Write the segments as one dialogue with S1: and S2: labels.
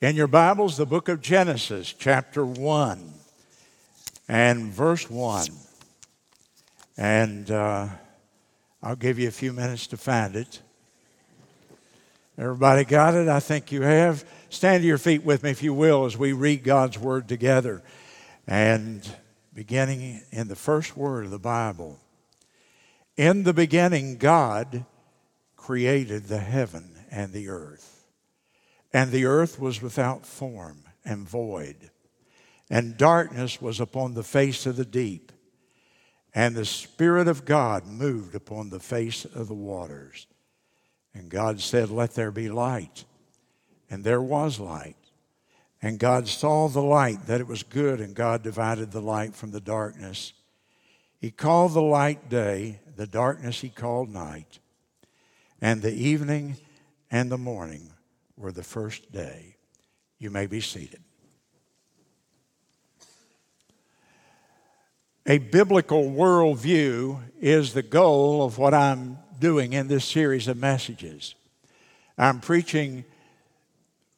S1: In your Bibles, the book of Genesis, chapter 1 and verse 1. And uh, I'll give you a few minutes to find it. Everybody got it? I think you have. Stand to your feet with me, if you will, as we read God's word together. And beginning in the first word of the Bible In the beginning, God created the heaven and the earth. And the earth was without form and void, and darkness was upon the face of the deep. And the Spirit of God moved upon the face of the waters. And God said, Let there be light. And there was light. And God saw the light, that it was good, and God divided the light from the darkness. He called the light day, the darkness he called night. And the evening and the morning were the first day. You may be seated. A biblical worldview is the goal of what I'm doing in this series of messages. I'm preaching,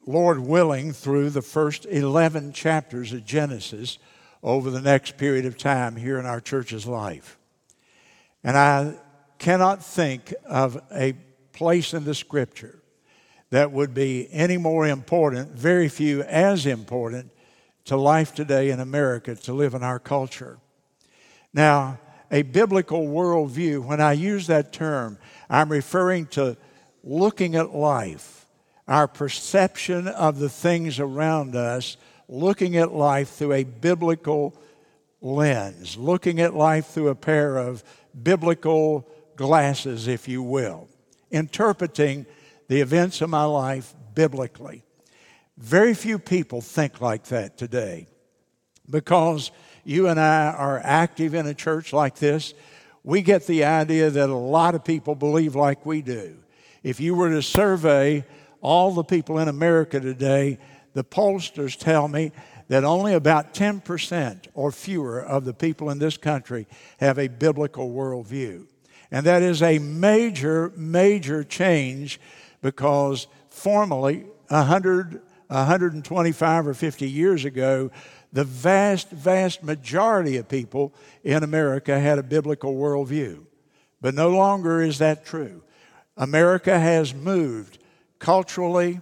S1: Lord willing, through the first 11 chapters of Genesis over the next period of time here in our church's life. And I cannot think of a place in the scripture that would be any more important, very few as important, to life today in America to live in our culture. Now, a biblical worldview, when I use that term, I'm referring to looking at life, our perception of the things around us, looking at life through a biblical lens, looking at life through a pair of biblical glasses, if you will, interpreting the events of my life biblically. Very few people think like that today because you and I are active in a church like this. We get the idea that a lot of people believe like we do. If you were to survey all the people in America today, the pollsters tell me that only about 10% or fewer of the people in this country have a biblical worldview. And that is a major, major change because formerly, 100, 125 or 50 years ago, the vast, vast majority of people in America had a biblical worldview. But no longer is that true. America has moved culturally,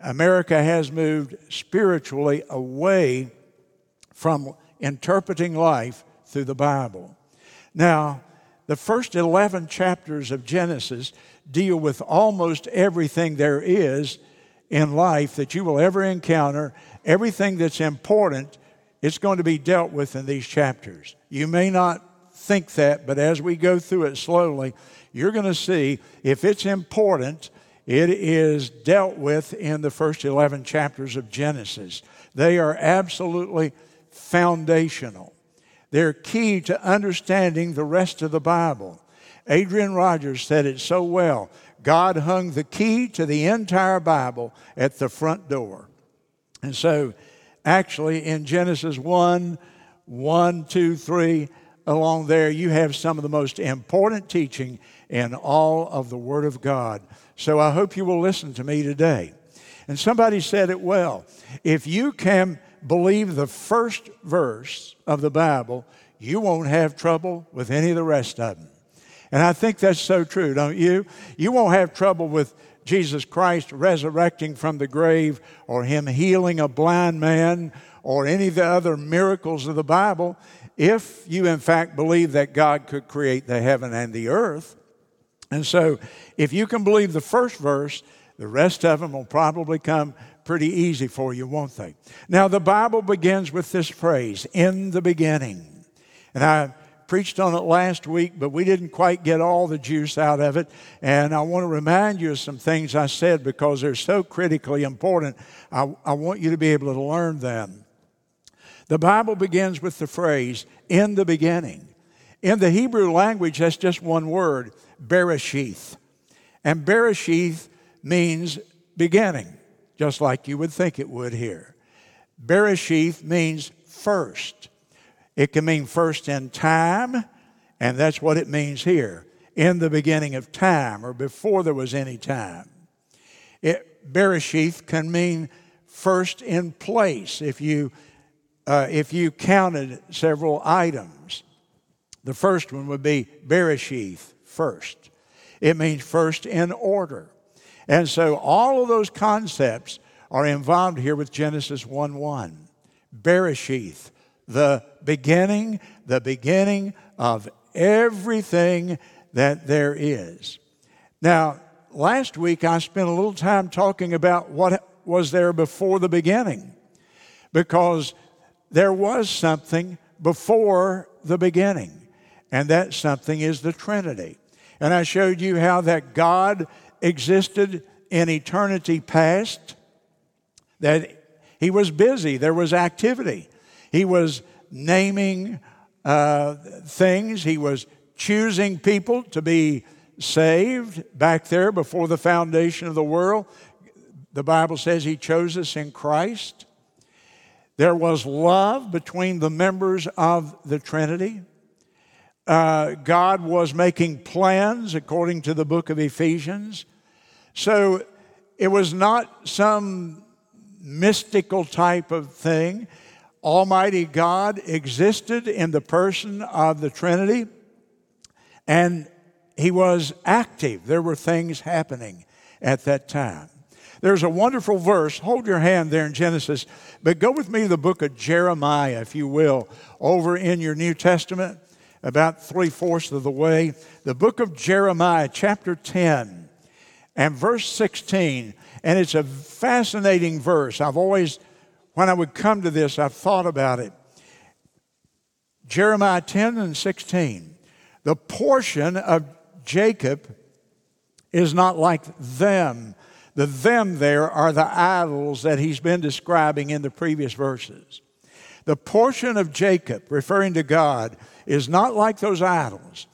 S1: America has moved spiritually away from interpreting life through the Bible. Now, the first 11 chapters of Genesis deal with almost everything there is in life that you will ever encounter. Everything that's important, it's going to be dealt with in these chapters. You may not think that, but as we go through it slowly, you're going to see if it's important, it is dealt with in the first 11 chapters of Genesis. They are absolutely foundational. They're key to understanding the rest of the Bible. Adrian Rogers said it so well. God hung the key to the entire Bible at the front door. And so, actually, in Genesis 1, 1, 2, 3, along there, you have some of the most important teaching in all of the Word of God. So I hope you will listen to me today. And somebody said it well. If you can believe the first verse of the Bible, you won't have trouble with any of the rest of them. And I think that's so true, don't you? You won't have trouble with Jesus Christ resurrecting from the grave or him healing a blind man or any of the other miracles of the Bible if you, in fact, believe that God could create the heaven and the earth. And so, if you can believe the first verse, the rest of them will probably come pretty easy for you, won't they? Now, the Bible begins with this phrase, in the beginning. And I preached on it last week, but we didn't quite get all the juice out of it. And I want to remind you of some things I said because they're so critically important. I, I want you to be able to learn them. The Bible begins with the phrase, in the beginning. In the Hebrew language, that's just one word, Bereshith. And Bereshith means beginning, just like you would think it would here. Bereshith means first. It can mean first in time, and that's what it means here in the beginning of time or before there was any time. It, Bereshith can mean first in place if you, uh, if you counted several items. The first one would be Bereshith, first. It means first in order. And so all of those concepts are involved here with Genesis 1 1. Bereshith, the beginning, the beginning of everything that there is. Now, last week I spent a little time talking about what was there before the beginning, because there was something before the beginning, and that something is the Trinity. And I showed you how that God existed in eternity past, that He was busy, there was activity. He was naming uh, things, He was choosing people to be saved back there before the foundation of the world. The Bible says He chose us in Christ. There was love between the members of the Trinity. Uh, God was making plans according to the book of Ephesians. So it was not some mystical type of thing. Almighty God existed in the person of the Trinity, and He was active. There were things happening at that time. There's a wonderful verse. Hold your hand there in Genesis, but go with me to the book of Jeremiah, if you will, over in your New Testament, about three fourths of the way. The book of Jeremiah, chapter 10, and verse 16. And it's a fascinating verse. I've always, when I would come to this, I've thought about it. Jeremiah 10 and 16. The portion of Jacob is not like them the them there are the idols that he's been describing in the previous verses. The portion of Jacob, referring to God, is not like those idols,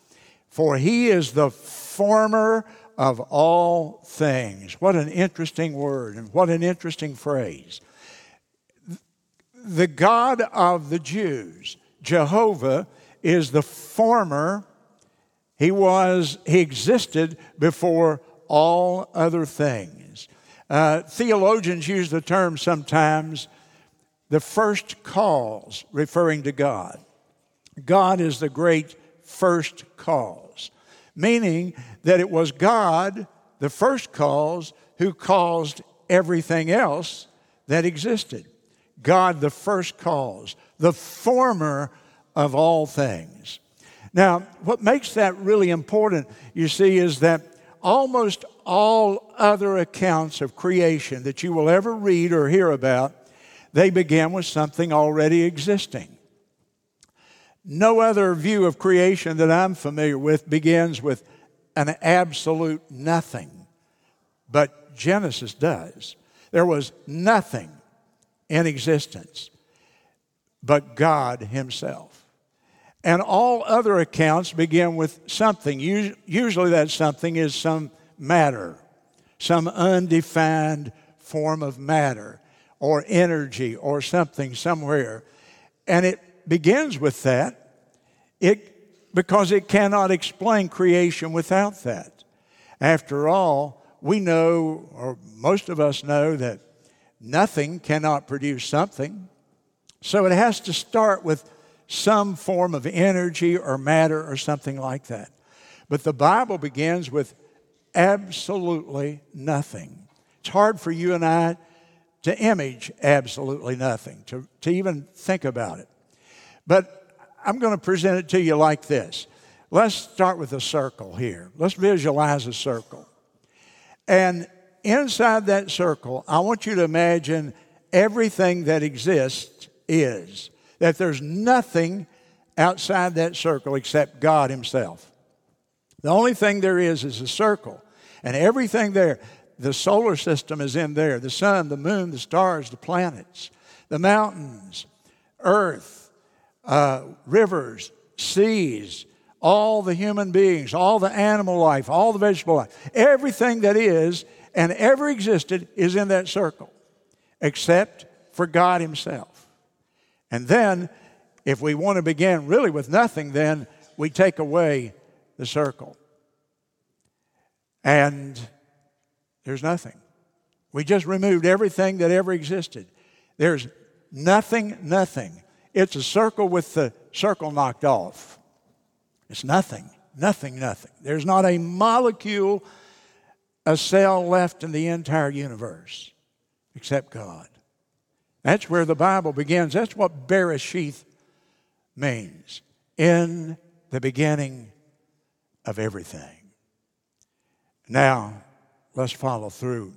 S1: for he is the former of all things. What an interesting word and what an interesting phrase. The God of the Jews, Jehovah, is the former. He was, he existed before all other things. Uh, theologians use the term sometimes the first cause, referring to God. God is the great first cause, meaning that it was God, the first cause, who caused everything else that existed. God, the first cause, the former of all things. Now, what makes that really important, you see, is that almost all other accounts of creation that you will ever read or hear about, they begin with something already existing. No other view of creation that I'm familiar with begins with an absolute nothing, but Genesis does. There was nothing in existence but God Himself. And all other accounts begin with something. Usually, that something is some matter, some undefined form of matter or energy or something somewhere. And it begins with that it, because it cannot explain creation without that. After all, we know, or most of us know, that nothing cannot produce something. So it has to start with some form of energy or matter or something like that. But the Bible begins with absolutely nothing. It's hard for you and I to image absolutely nothing, to, to even think about it. But I'm going to present it to you like this. Let's start with a circle here. Let's visualize a circle. And inside that circle, I want you to imagine everything that exists is. That there's nothing outside that circle except God Himself. The only thing there is is a circle. And everything there, the solar system is in there the sun, the moon, the stars, the planets, the mountains, earth, uh, rivers, seas, all the human beings, all the animal life, all the vegetable life. Everything that is and ever existed is in that circle, except for God Himself. And then, if we want to begin really with nothing, then we take away the circle and there's nothing. We just removed everything that ever existed. There's nothing, nothing. It's a circle with the circle knocked off. It's nothing, nothing, nothing. There's not a molecule, a cell left in the entire universe except God. That's where the Bible begins. That's what Bereshith means. In the beginning of everything. Now, let's follow through.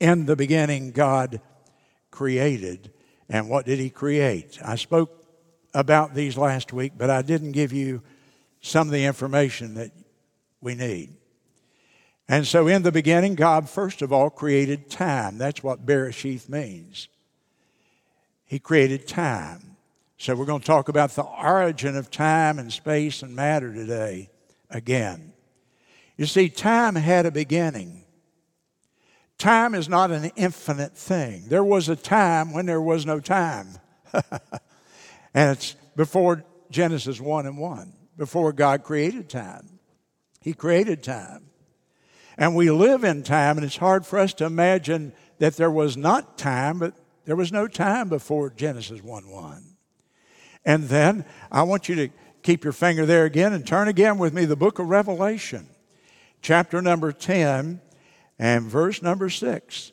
S1: In the beginning, God created. And what did He create? I spoke about these last week, but I didn't give you some of the information that we need. And so, in the beginning, God first of all created time. That's what Bereshith means. He created time. So, we're going to talk about the origin of time and space and matter today again. You see, time had a beginning. Time is not an infinite thing. There was a time when there was no time. and it's before Genesis 1 and 1, before God created time. He created time. And we live in time, and it's hard for us to imagine that there was not time, but there was no time before Genesis 1 1. And then I want you to keep your finger there again and turn again with me the book of Revelation, chapter number 10 and verse number six.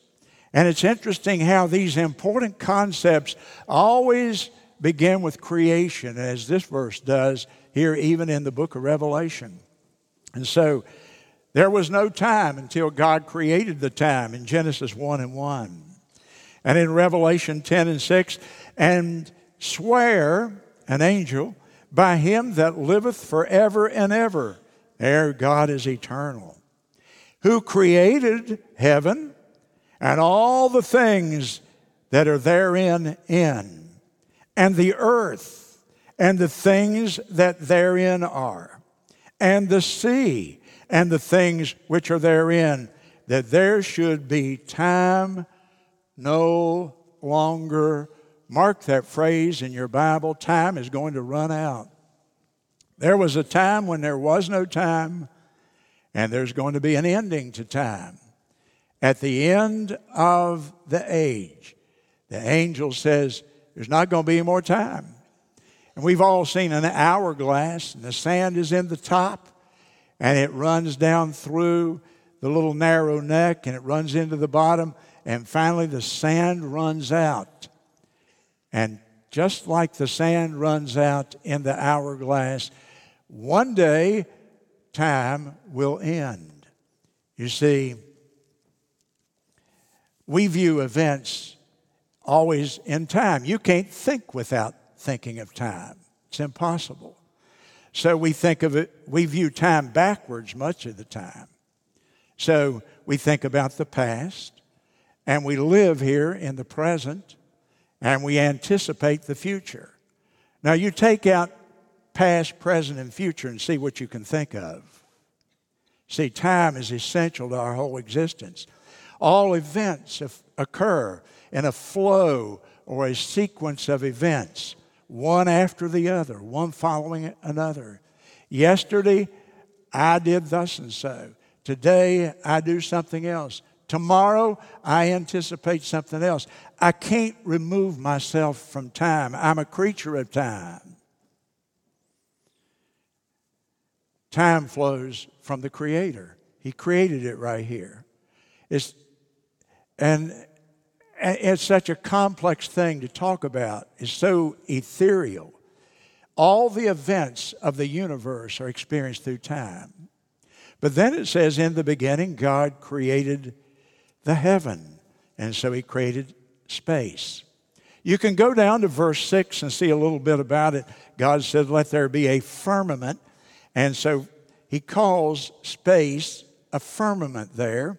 S1: And it's interesting how these important concepts always begin with creation, as this verse does here, even in the book of Revelation. And so there was no time until God created the time in Genesis 1 and 1. And in Revelation 10 and 6, and swear, an angel, by him that liveth forever and ever. There, God is eternal who created heaven and all the things that are therein in, and the earth and the things that therein are, and the sea and the things which are therein, that there should be time no longer. Mark that phrase in your Bible time is going to run out. There was a time when there was no time and there's going to be an ending to time. At the end of the age, the angel says, There's not going to be any more time. And we've all seen an hourglass, and the sand is in the top, and it runs down through the little narrow neck, and it runs into the bottom, and finally the sand runs out. And just like the sand runs out in the hourglass, one day time will end. You see, we view events always in time. You can't think without thinking of time, it's impossible. So we think of it, we view time backwards much of the time. So we think about the past, and we live here in the present, and we anticipate the future. Now, you take out past, present, and future and see what you can think of. See, time is essential to our whole existence. All events occur in a flow or a sequence of events, one after the other, one following another. Yesterday, I did thus and so. Today, I do something else. Tomorrow, I anticipate something else. I can't remove myself from time. I'm a creature of time. Time flows from the Creator. He created it right here. It's, and it's such a complex thing to talk about. It's so ethereal. All the events of the universe are experienced through time. But then it says, in the beginning, God created the heaven. And so he created space. You can go down to verse 6 and see a little bit about it. God said, Let there be a firmament and so he calls space a firmament there.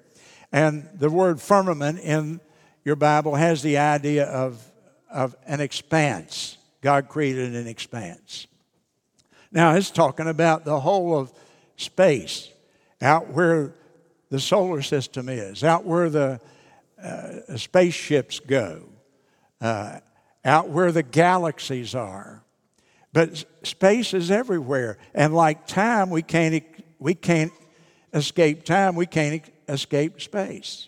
S1: And the word firmament in your Bible has the idea of, of an expanse. God created an expanse. Now, it's talking about the whole of space, out where the solar system is, out where the uh, spaceships go, uh, out where the galaxies are. But space is everywhere. And like time, we can't, we can't escape time, we can't escape space.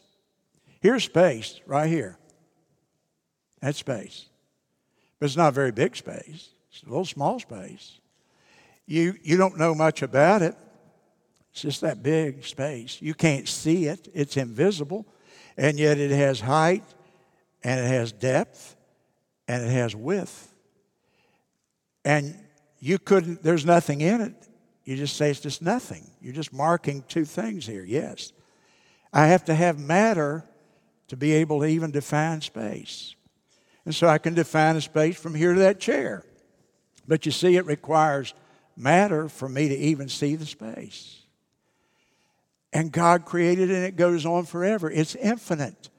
S1: Here's space right here. That's space. But it's not a very big space, it's a little small space. You, you don't know much about it. It's just that big space. You can't see it, it's invisible, and yet it has height, and it has depth, and it has width. And you couldn't, there's nothing in it. You just say it's just nothing. You're just marking two things here, yes. I have to have matter to be able to even define space. And so I can define a space from here to that chair. But you see, it requires matter for me to even see the space. And God created it and it goes on forever. It's infinite.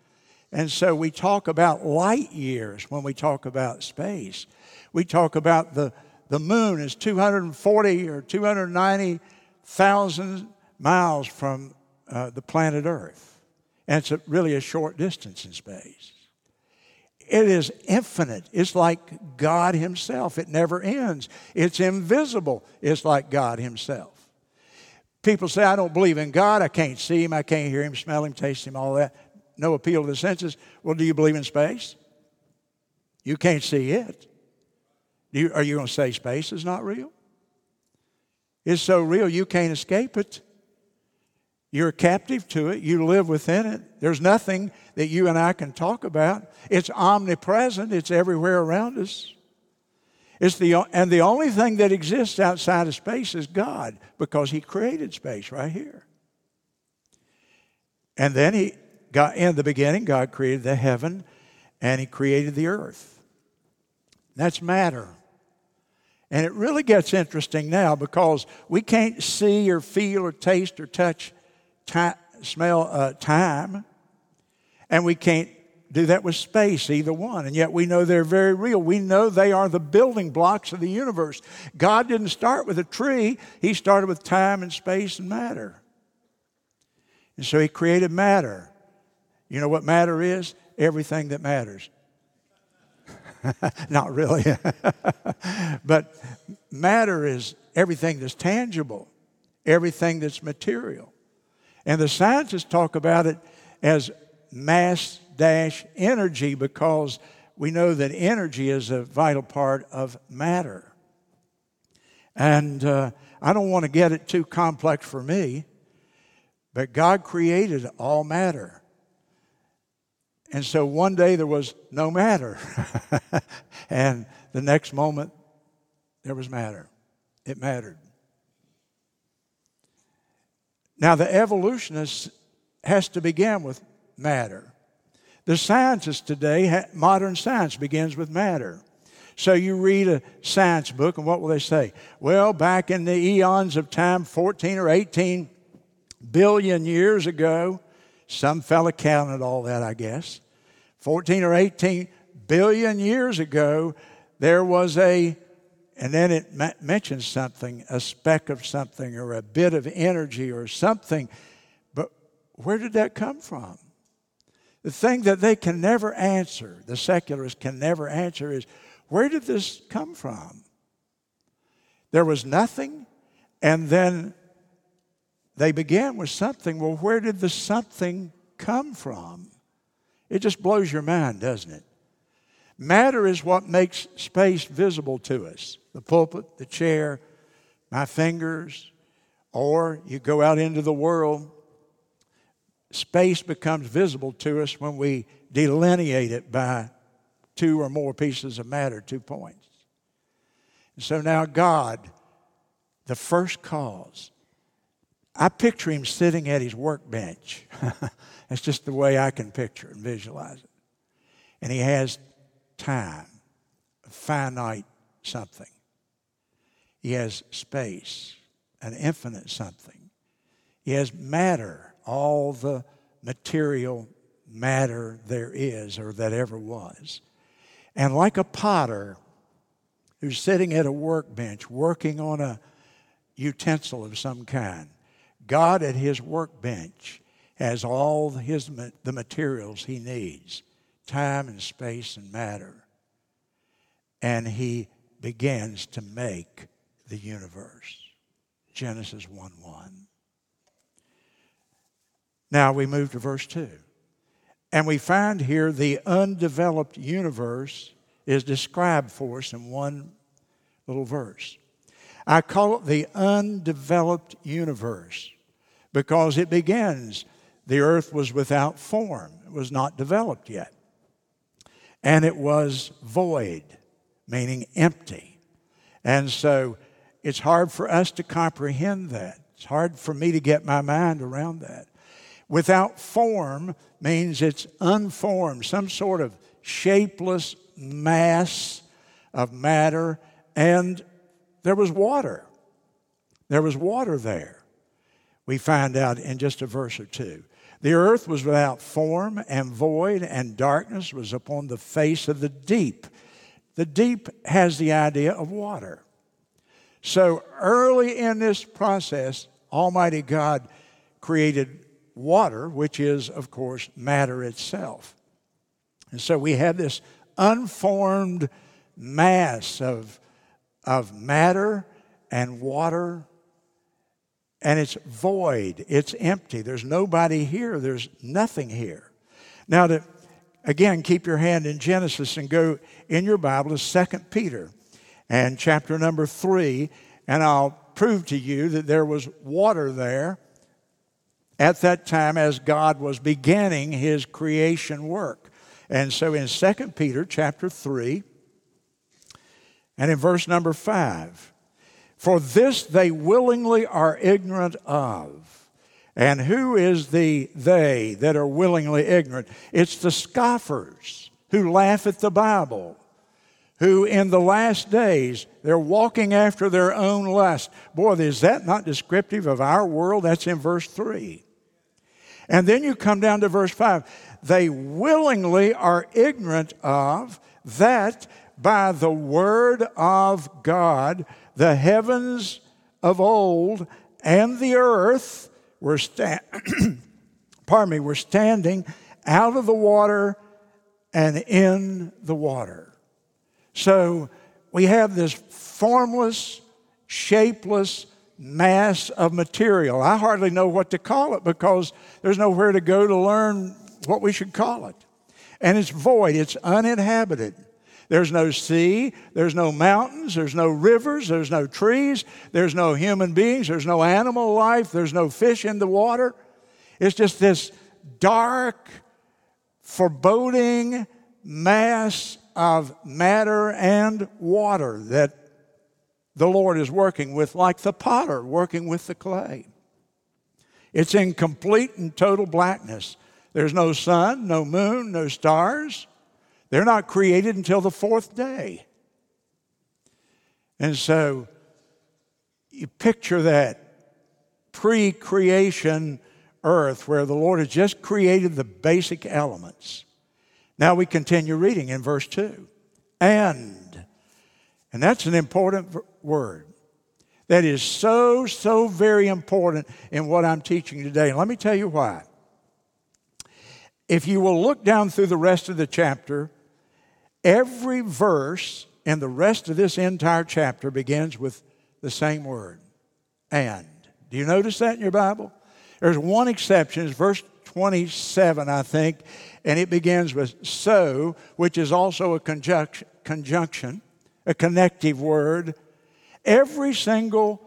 S1: And so we talk about light years when we talk about space. We talk about the, the moon is 240 or 290,000 miles from uh, the planet Earth. And it's a, really a short distance in space. It is infinite. It's like God Himself. It never ends. It's invisible. It's like God Himself. People say, I don't believe in God. I can't see Him. I can't hear Him, smell Him, taste Him, all that. No appeal to the senses. Well, do you believe in space? You can't see it. You, are you going to say space is not real? It's so real you can't escape it. You're captive to it. You live within it. There's nothing that you and I can talk about. It's omnipresent, it's everywhere around us. It's the, and the only thing that exists outside of space is God because He created space right here. And then He got, in the beginning, God created the heaven and He created the earth. That's matter. And it really gets interesting now because we can't see or feel or taste or touch, time, smell uh, time. And we can't do that with space, either one. And yet we know they're very real. We know they are the building blocks of the universe. God didn't start with a tree, He started with time and space and matter. And so He created matter. You know what matter is? Everything that matters. Not really. but matter is everything that's tangible, everything that's material. And the scientists talk about it as mass dash energy because we know that energy is a vital part of matter. And uh, I don't want to get it too complex for me, but God created all matter. And so one day there was no matter. and the next moment there was matter. It mattered. Now, the evolutionist has to begin with matter. The scientists today, modern science begins with matter. So you read a science book, and what will they say? Well, back in the eons of time, 14 or 18 billion years ago, some fella counted all that, I guess. 14 or 18 billion years ago, there was a, and then it mentions something, a speck of something or a bit of energy or something. But where did that come from? The thing that they can never answer, the secularists can never answer, is where did this come from? There was nothing, and then they began with something. Well, where did the something come from? It just blows your mind, doesn't it? Matter is what makes space visible to us the pulpit, the chair, my fingers, or you go out into the world space becomes visible to us when we delineate it by two or more pieces of matter, two points. And so now, God, the first cause, I picture him sitting at his workbench. That's just the way I can picture and visualize it. And he has time, a finite something. He has space, an infinite something. He has matter, all the material matter there is or that ever was. And like a potter who's sitting at a workbench working on a utensil of some kind, God at his workbench has all his, the materials he needs time and space and matter. And he begins to make the universe. Genesis 1 1. Now we move to verse 2. And we find here the undeveloped universe is described for us in one little verse. I call it the undeveloped universe because it begins the earth was without form, it was not developed yet. And it was void, meaning empty. And so it's hard for us to comprehend that. It's hard for me to get my mind around that. Without form means it's unformed, some sort of shapeless mass of matter, and there was water. There was water there. We find out in just a verse or two. The earth was without form and void, and darkness was upon the face of the deep. The deep has the idea of water. So early in this process, Almighty God created water, which is, of course, matter itself. And so we have this unformed mass of, of matter and water, and it's void, it's empty. There's nobody here, there's nothing here. Now, to again keep your hand in Genesis and go in your Bible to 2 Peter and chapter number 3, and I'll prove to you that there was water there at that time as God was beginning his creation work. And so in 2 Peter chapter 3 and in verse number 5, for this they willingly are ignorant of. And who is the they that are willingly ignorant? It's the scoffers who laugh at the Bible, who in the last days they're walking after their own lust. Boy, is that not descriptive of our world? That's in verse 3. And then you come down to verse 5. They willingly are ignorant of that by the word of God, the heavens of old and the earth were, sta- pardon me, were standing out of the water and in the water. So we have this formless, shapeless, mass of material. I hardly know what to call it because there's nowhere to go to learn what we should call it. And it's void, it's uninhabited. There's no sea, there's no mountains, there's no rivers, there's no trees, there's no human beings, there's no animal life, there's no fish in the water. It's just this dark, foreboding mass of matter and water that the Lord is working with, like the potter working with the clay. It's in complete and total blackness. There's no sun, no moon, no stars. They're not created until the fourth day. And so you picture that pre creation earth where the Lord has just created the basic elements. Now we continue reading in verse 2. And and that's an important word. That is so, so very important in what I'm teaching today. And let me tell you why. If you will look down through the rest of the chapter, every verse in the rest of this entire chapter begins with the same word and. Do you notice that in your Bible? There's one exception, it's verse 27, I think, and it begins with so, which is also a conjunction. conjunction a connective word. Every single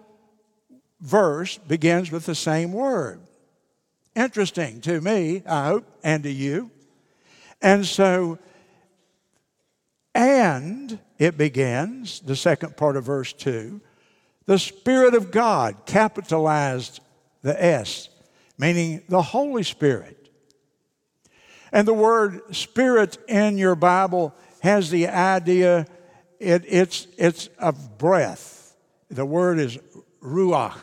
S1: verse begins with the same word. Interesting to me, I hope, and to you. And so, and it begins, the second part of verse 2, the Spirit of God, capitalized the S, meaning the Holy Spirit. And the word Spirit in your Bible has the idea it, it's, it's a breath. The word is ruach,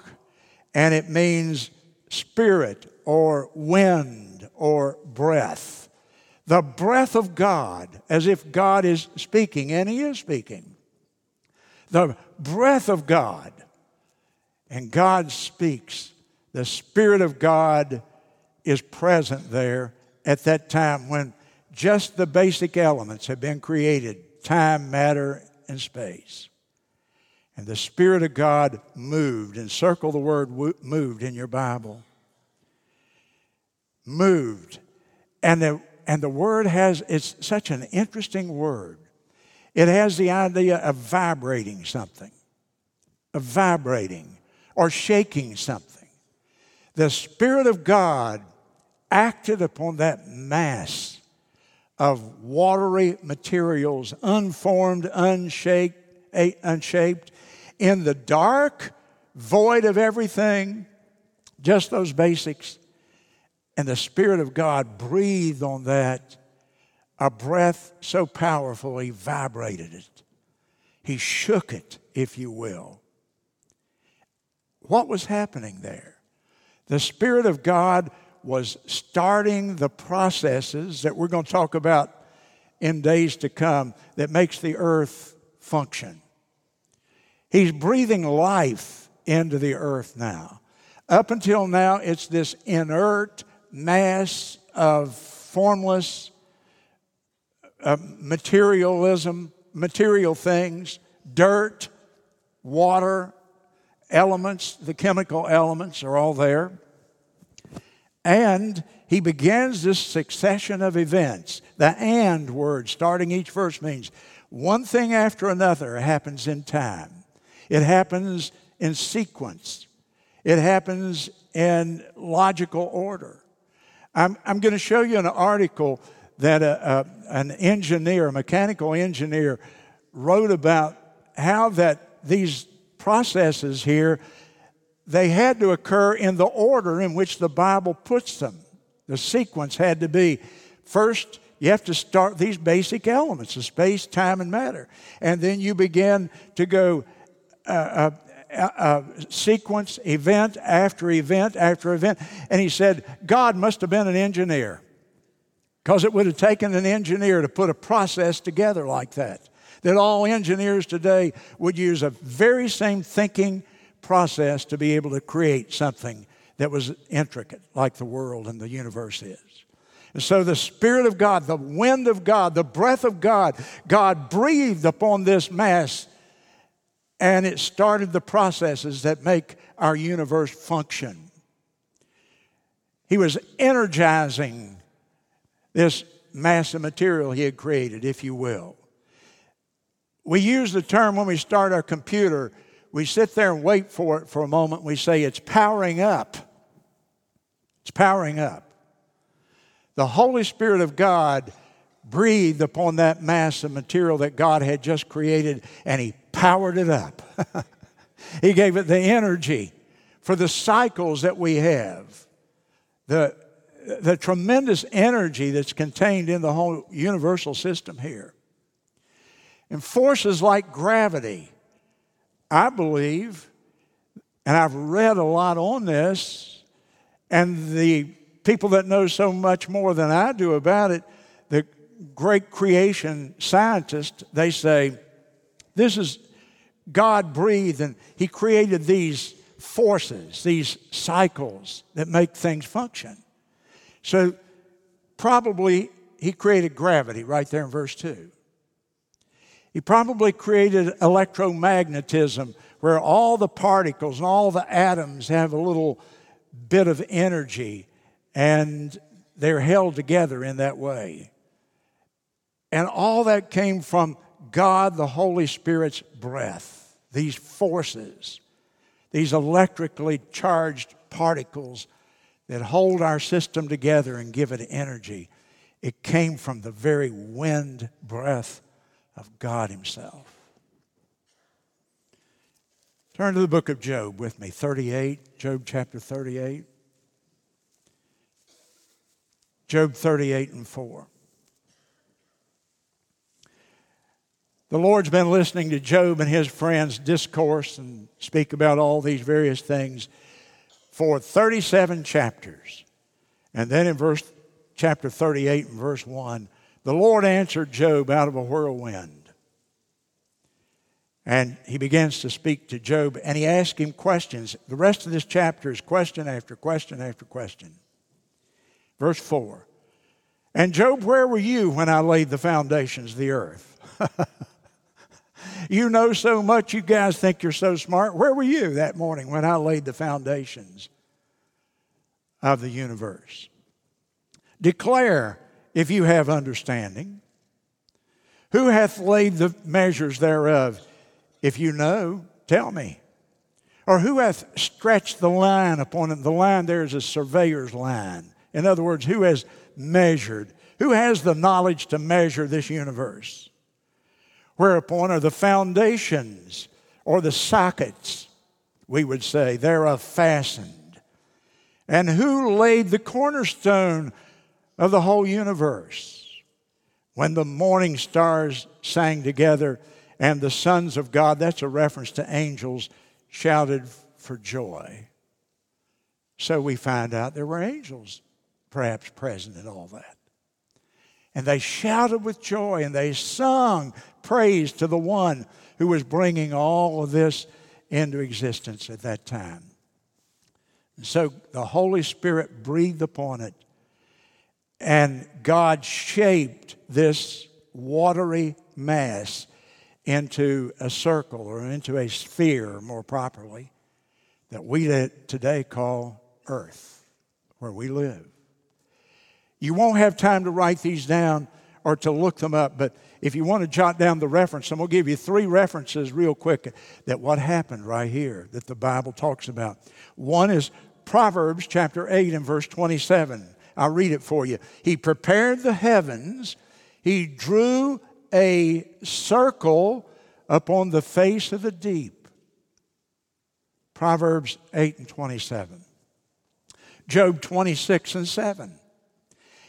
S1: and it means spirit or wind or breath. The breath of God, as if God is speaking, and He is speaking. The breath of God, and God speaks. The Spirit of God is present there at that time when just the basic elements have been created time, matter, and space. And the Spirit of God moved, and circle the word moved in your Bible. Moved. And the and the word has, it's such an interesting word. It has the idea of vibrating something, of vibrating or shaking something. The Spirit of God acted upon that mass of watery materials, unformed, unshaped, unshaped, in the dark, void of everything, just those basics. And the Spirit of God breathed on that a breath so powerful he vibrated it. He shook it, if you will. What was happening there? The Spirit of God was starting the processes that we're going to talk about in days to come that makes the earth function. He's breathing life into the earth now. Up until now, it's this inert mass of formless uh, materialism, material things, dirt, water, elements, the chemical elements are all there. And he begins this succession of events. The and word starting each verse means one thing after another happens in time. It happens in sequence. It happens in logical order. I'm, I'm going to show you an article that a, a, an engineer, a mechanical engineer, wrote about how that these processes here they had to occur in the order in which the Bible puts them. The sequence had to be first, you have to start these basic elements of space, time, and matter. And then you begin to go uh, uh, uh, sequence, event after event after event. And he said, God must have been an engineer because it would have taken an engineer to put a process together like that that all engineers today would use a very same thinking process to be able to create something that was intricate, like the world and the universe is. And so the Spirit of God, the wind of God, the breath of God, God breathed upon this mass, and it started the processes that make our universe function. He was energizing this mass of material he had created, if you will. We use the term when we start our computer, we sit there and wait for it for a moment. We say it's powering up. It's powering up. The Holy Spirit of God breathed upon that mass of material that God had just created and He powered it up. he gave it the energy for the cycles that we have, the, the tremendous energy that's contained in the whole universal system here. And forces like gravity, I believe, and I've read a lot on this, and the people that know so much more than I do about it, the great creation scientists, they say this is God breathed and He created these forces, these cycles that make things function. So, probably He created gravity right there in verse 2. He probably created electromagnetism where all the particles and all the atoms have a little bit of energy and they're held together in that way. And all that came from God, the Holy Spirit's breath, these forces, these electrically charged particles that hold our system together and give it energy. It came from the very wind breath of God Himself. Turn to the book of Job with me, 38, Job chapter 38. Job 38 and 4. The Lord's been listening to Job and his friends discourse and speak about all these various things for 37 chapters. And then in verse chapter 38 and verse 1, the Lord answered Job out of a whirlwind. And he begins to speak to Job and he asks him questions. The rest of this chapter is question after question after question. Verse 4 And Job, where were you when I laid the foundations of the earth? you know so much, you guys think you're so smart. Where were you that morning when I laid the foundations of the universe? Declare if you have understanding? Who hath laid the measures thereof? If you know, tell me. Or who hath stretched the line upon it? The line there is a surveyor's line. In other words, who has measured? Who has the knowledge to measure this universe? Whereupon are the foundations or the sockets, we would say, thereof fastened. And who laid the cornerstone of the whole universe? When the morning stars sang together and the sons of God, that's a reference to angels, shouted for joy. So we find out there were angels perhaps present in all that. And they shouted with joy and they sung praise to the one who was bringing all of this into existence at that time. And so the Holy Spirit breathed upon it, and God shaped this watery mass into a circle or into a sphere, more properly, that we today call Earth, where we live. You won't have time to write these down or to look them up, but if you want to jot down the reference, I'm going to give you three references real quick that what happened right here that the Bible talks about. One is Proverbs chapter 8 and verse 27. I'll read it for you. He prepared the heavens, he drew a circle upon the face of the deep. Proverbs 8 and 27. Job 26 and 7.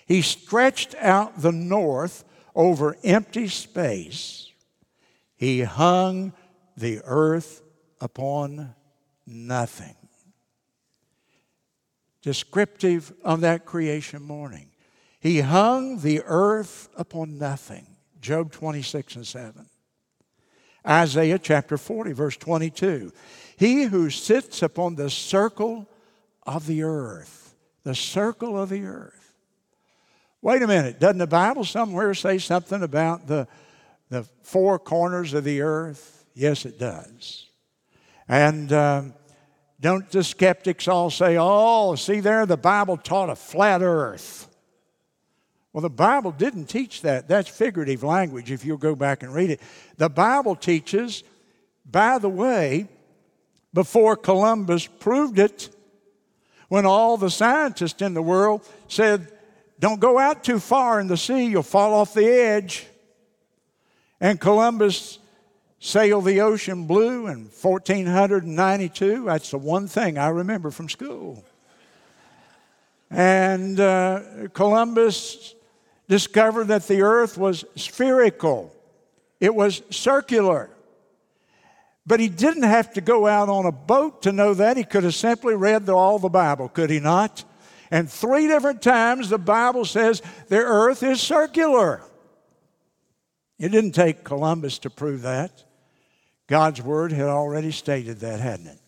S1: He stretched out the north over empty space, he hung the earth upon nothing. Descriptive of that creation morning. He hung the earth upon nothing. Job 26 and 7. Isaiah chapter 40, verse 22. He who sits upon the circle of the earth, the circle of the earth. Wait a minute, doesn't the Bible somewhere say something about the, the four corners of the earth? Yes, it does. And um, don't the skeptics all say, oh, see there, the Bible taught a flat earth? Well, the Bible didn't teach that. That's figurative language if you'll go back and read it. The Bible teaches, by the way, before Columbus proved it, when all the scientists in the world said don't go out too far in the sea, you'll fall off the edge. And Columbus sailed the ocean blue in 1492. That's the one thing I remember from school. And uh, Columbus discovered that the earth was spherical, it was circular. But he didn't have to go out on a boat to know that. He could have simply read the, all the Bible, could he not? And three different times the Bible says the earth is circular. It didn't take Columbus to prove that. God's word had already stated that, hadn't it?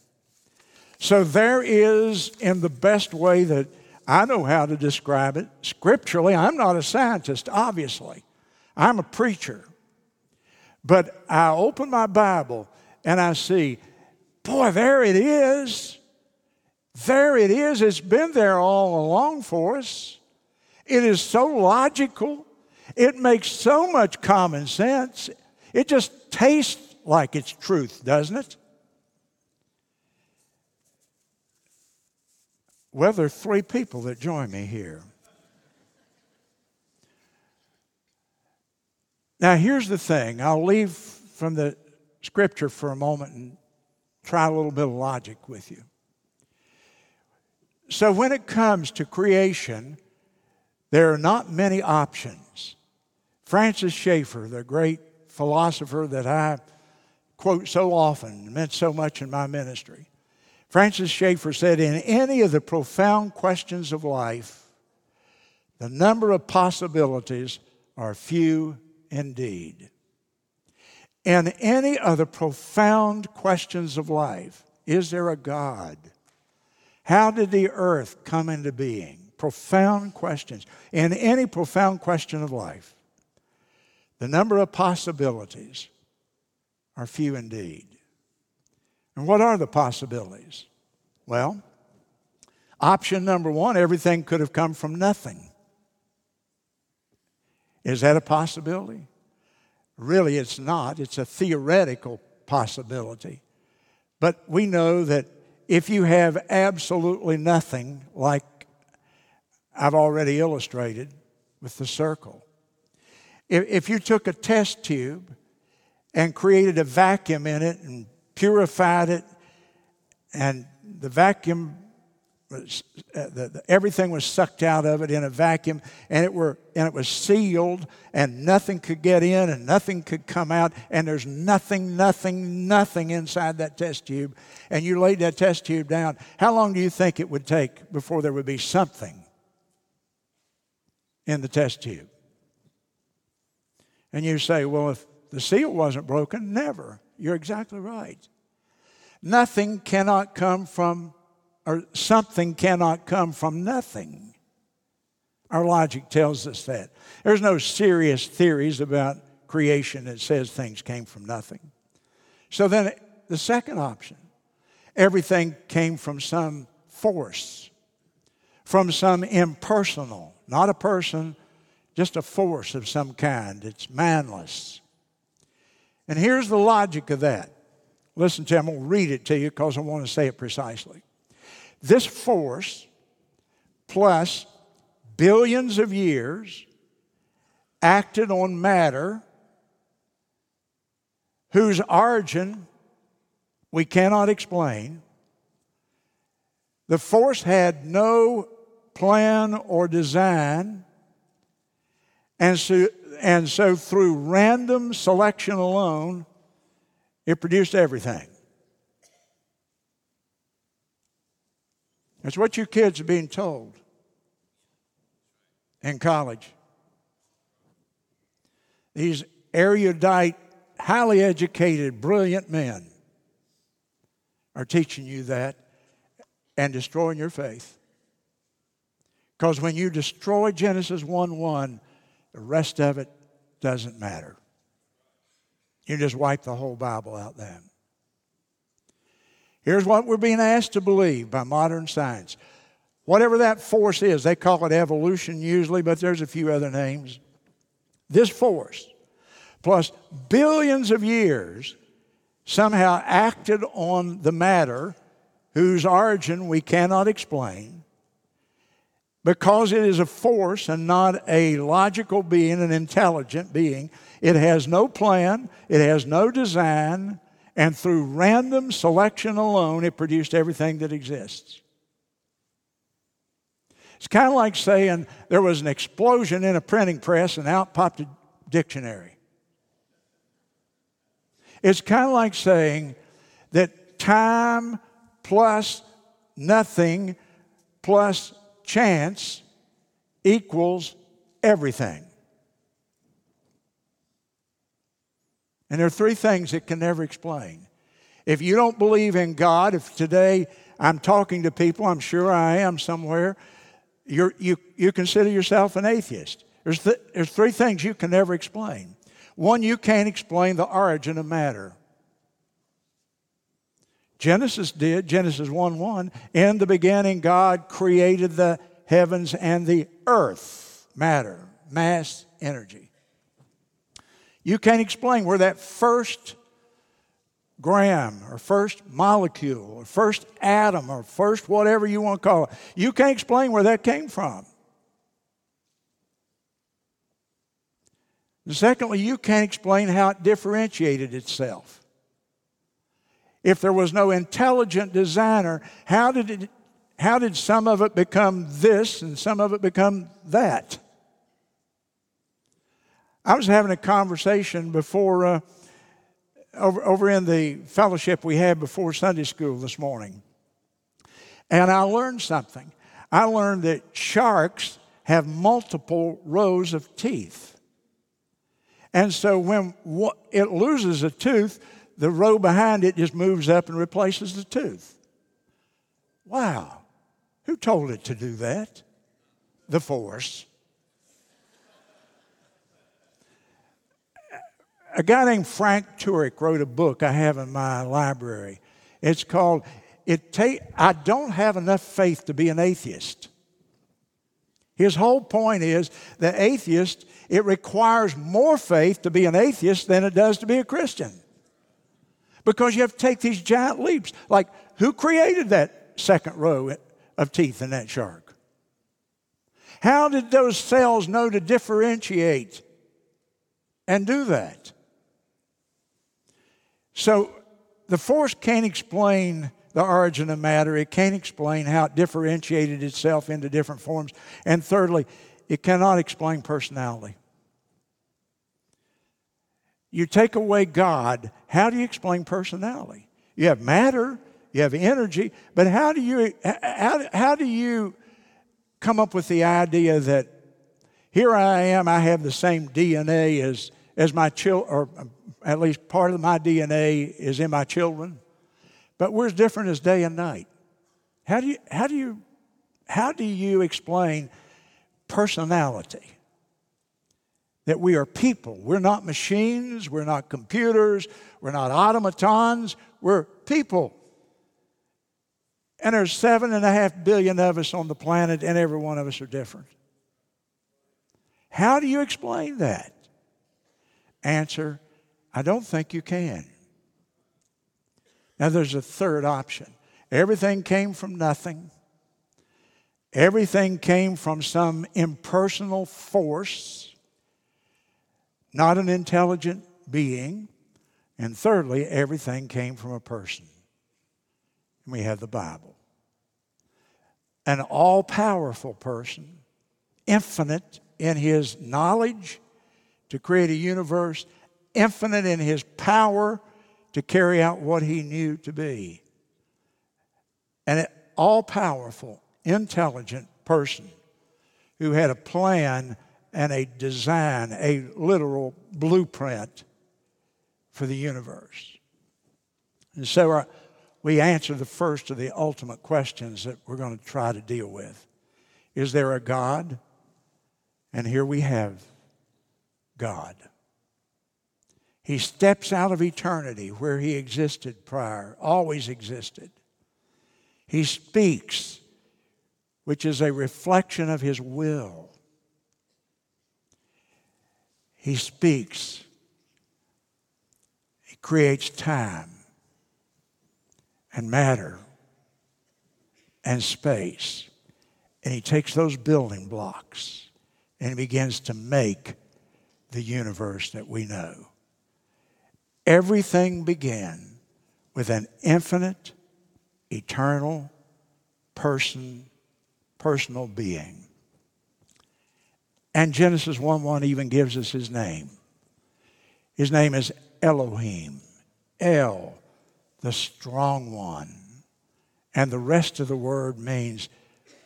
S1: So there is, in the best way that I know how to describe it, scripturally, I'm not a scientist, obviously. I'm a preacher. But I open my Bible and I see, boy, there it is. There it is. It's been there all along for us. It is so logical. It makes so much common sense. It just tastes like it's truth, doesn't it? Well, there are three people that join me here. Now, here's the thing I'll leave from the scripture for a moment and try a little bit of logic with you. So, when it comes to creation, there are not many options. Francis Schaeffer, the great philosopher that I quote so often, meant so much in my ministry. Francis Schaeffer said, In any of the profound questions of life, the number of possibilities are few indeed. In any of the profound questions of life, is there a God? How did the earth come into being? Profound questions. In any profound question of life, the number of possibilities are few indeed. And what are the possibilities? Well, option number one everything could have come from nothing. Is that a possibility? Really, it's not. It's a theoretical possibility. But we know that if you have absolutely nothing, like I've already illustrated with the circle, if, you took a test tube and created a vacuum in it and purified it, and the vacuum was, uh, the, the, everything was sucked out of it in a vacuum, and it were and it was sealed, and nothing could get in, and nothing could come out, and there's nothing, nothing, nothing inside that test tube. And you laid that test tube down. How long do you think it would take before there would be something in the test tube? And you say, well, if the seal wasn't broken, never. You're exactly right. Nothing cannot come from, or something cannot come from nothing. Our logic tells us that. There's no serious theories about creation that says things came from nothing. So then the second option everything came from some force, from some impersonal, not a person, just a force of some kind. It's manless. And here's the logic of that. Listen to me, I'm going to read it to you because I want to say it precisely. This force, plus billions of years, acted on matter whose origin we cannot explain. The force had no plan or design and so, and so through random selection alone, it produced everything. That's what you kids are being told in college. These erudite, highly educated, brilliant men are teaching you that and destroying your faith. Because when you destroy Genesis 1 1, the rest of it doesn't matter. You just wipe the whole Bible out then. Here's what we're being asked to believe by modern science. Whatever that force is, they call it evolution usually, but there's a few other names. This force, plus billions of years, somehow acted on the matter whose origin we cannot explain because it is a force and not a logical being, an intelligent being, it has no plan, it has no design, and through random selection alone, it produced everything that exists. It's kind of like saying there was an explosion in a printing press and out popped a dictionary. It's kind of like saying that time plus nothing plus chance equals everything. And there are three things that can never explain. If you don't believe in God, if today I'm talking to people, I'm sure I am somewhere, you you, you consider yourself an atheist. There's, th- there's three things you can never explain. One, you can't explain the origin of matter. Genesis did, Genesis 1 1. In the beginning, God created the heavens and the earth, matter, mass, energy. You can't explain where that first gram or first molecule or first atom or first whatever you want to call it, you can't explain where that came from. And secondly, you can't explain how it differentiated itself. If there was no intelligent designer, how did it, how did some of it become this and some of it become that? I was having a conversation before, uh, over, over in the fellowship we had before Sunday school this morning. And I learned something. I learned that sharks have multiple rows of teeth. And so when it loses a tooth, the row behind it just moves up and replaces the tooth. Wow. Who told it to do that? The force. A guy named Frank Turek wrote a book I have in my library. It's called it take, I don't have enough faith to be an atheist. His whole point is that atheist, it requires more faith to be an atheist than it does to be a Christian. Because you have to take these giant leaps. Like, who created that second row of teeth in that shark? How did those cells know to differentiate and do that? So, the force can't explain the origin of matter. It can't explain how it differentiated itself into different forms. And thirdly, it cannot explain personality. You take away God, how do you explain personality? You have matter, you have energy, but how do you how, how do you come up with the idea that here I am, I have the same DNA as as my children, or uh, at least part of my DNA is in my children. But we're as different as day and night. How do you, how do you, how do you explain personality? That we are people. We're not machines, we're not computers, we're not automatons, we're people. And there's seven and a half billion of us on the planet, and every one of us are different. How do you explain that? Answer I don't think you can. Now, there's a third option. Everything came from nothing, everything came from some impersonal force, not an intelligent being. And thirdly, everything came from a person. And we have the Bible. An all powerful person, infinite in his knowledge to create a universe, infinite in his power to carry out what he knew to be. An all powerful, intelligent person who had a plan and a design, a literal blueprint for the universe. And so our, uh, we answer the first of the ultimate questions that we're going to try to deal with. Is there a God? And here we have God. He steps out of eternity where he existed prior, always existed. He speaks, which is a reflection of his will. He speaks. He creates time and matter and space. And he takes those building blocks and he begins to make the universe that we know. Everything began with an infinite, eternal person, personal being. And Genesis 1 1 even gives us his name. His name is Elohim, El, the strong one. And the rest of the word means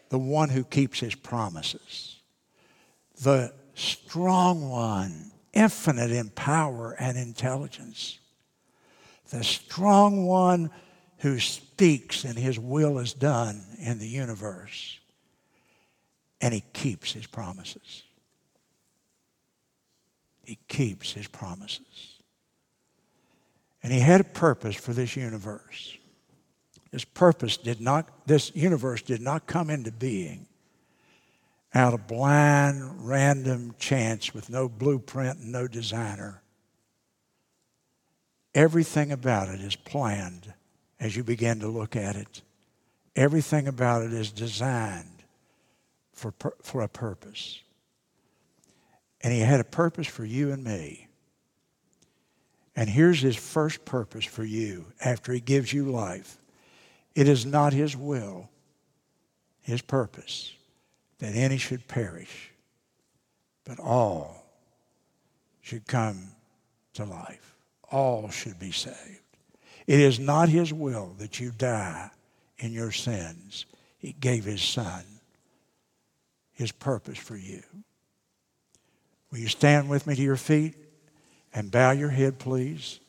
S1: the one who keeps his promises. The strong one infinite in power and intelligence. The strong one who speaks and his will is done in the universe. And he keeps his promises. He keeps his promises. And he had a purpose for this universe. This purpose did not, this universe did not come into being out of blind, random chance with no blueprint and no designer. Everything about it is planned as you begin to look at it. Everything about it is designed for, for a purpose. And He had a purpose for you and me. And here's His first purpose for you after He gives you life it is not His will, His purpose that any should perish, but all should come to life. All should be saved. It is not His will that you die in your sins. He gave His Son, His purpose for you. Will you stand with me to your feet and bow your head, please?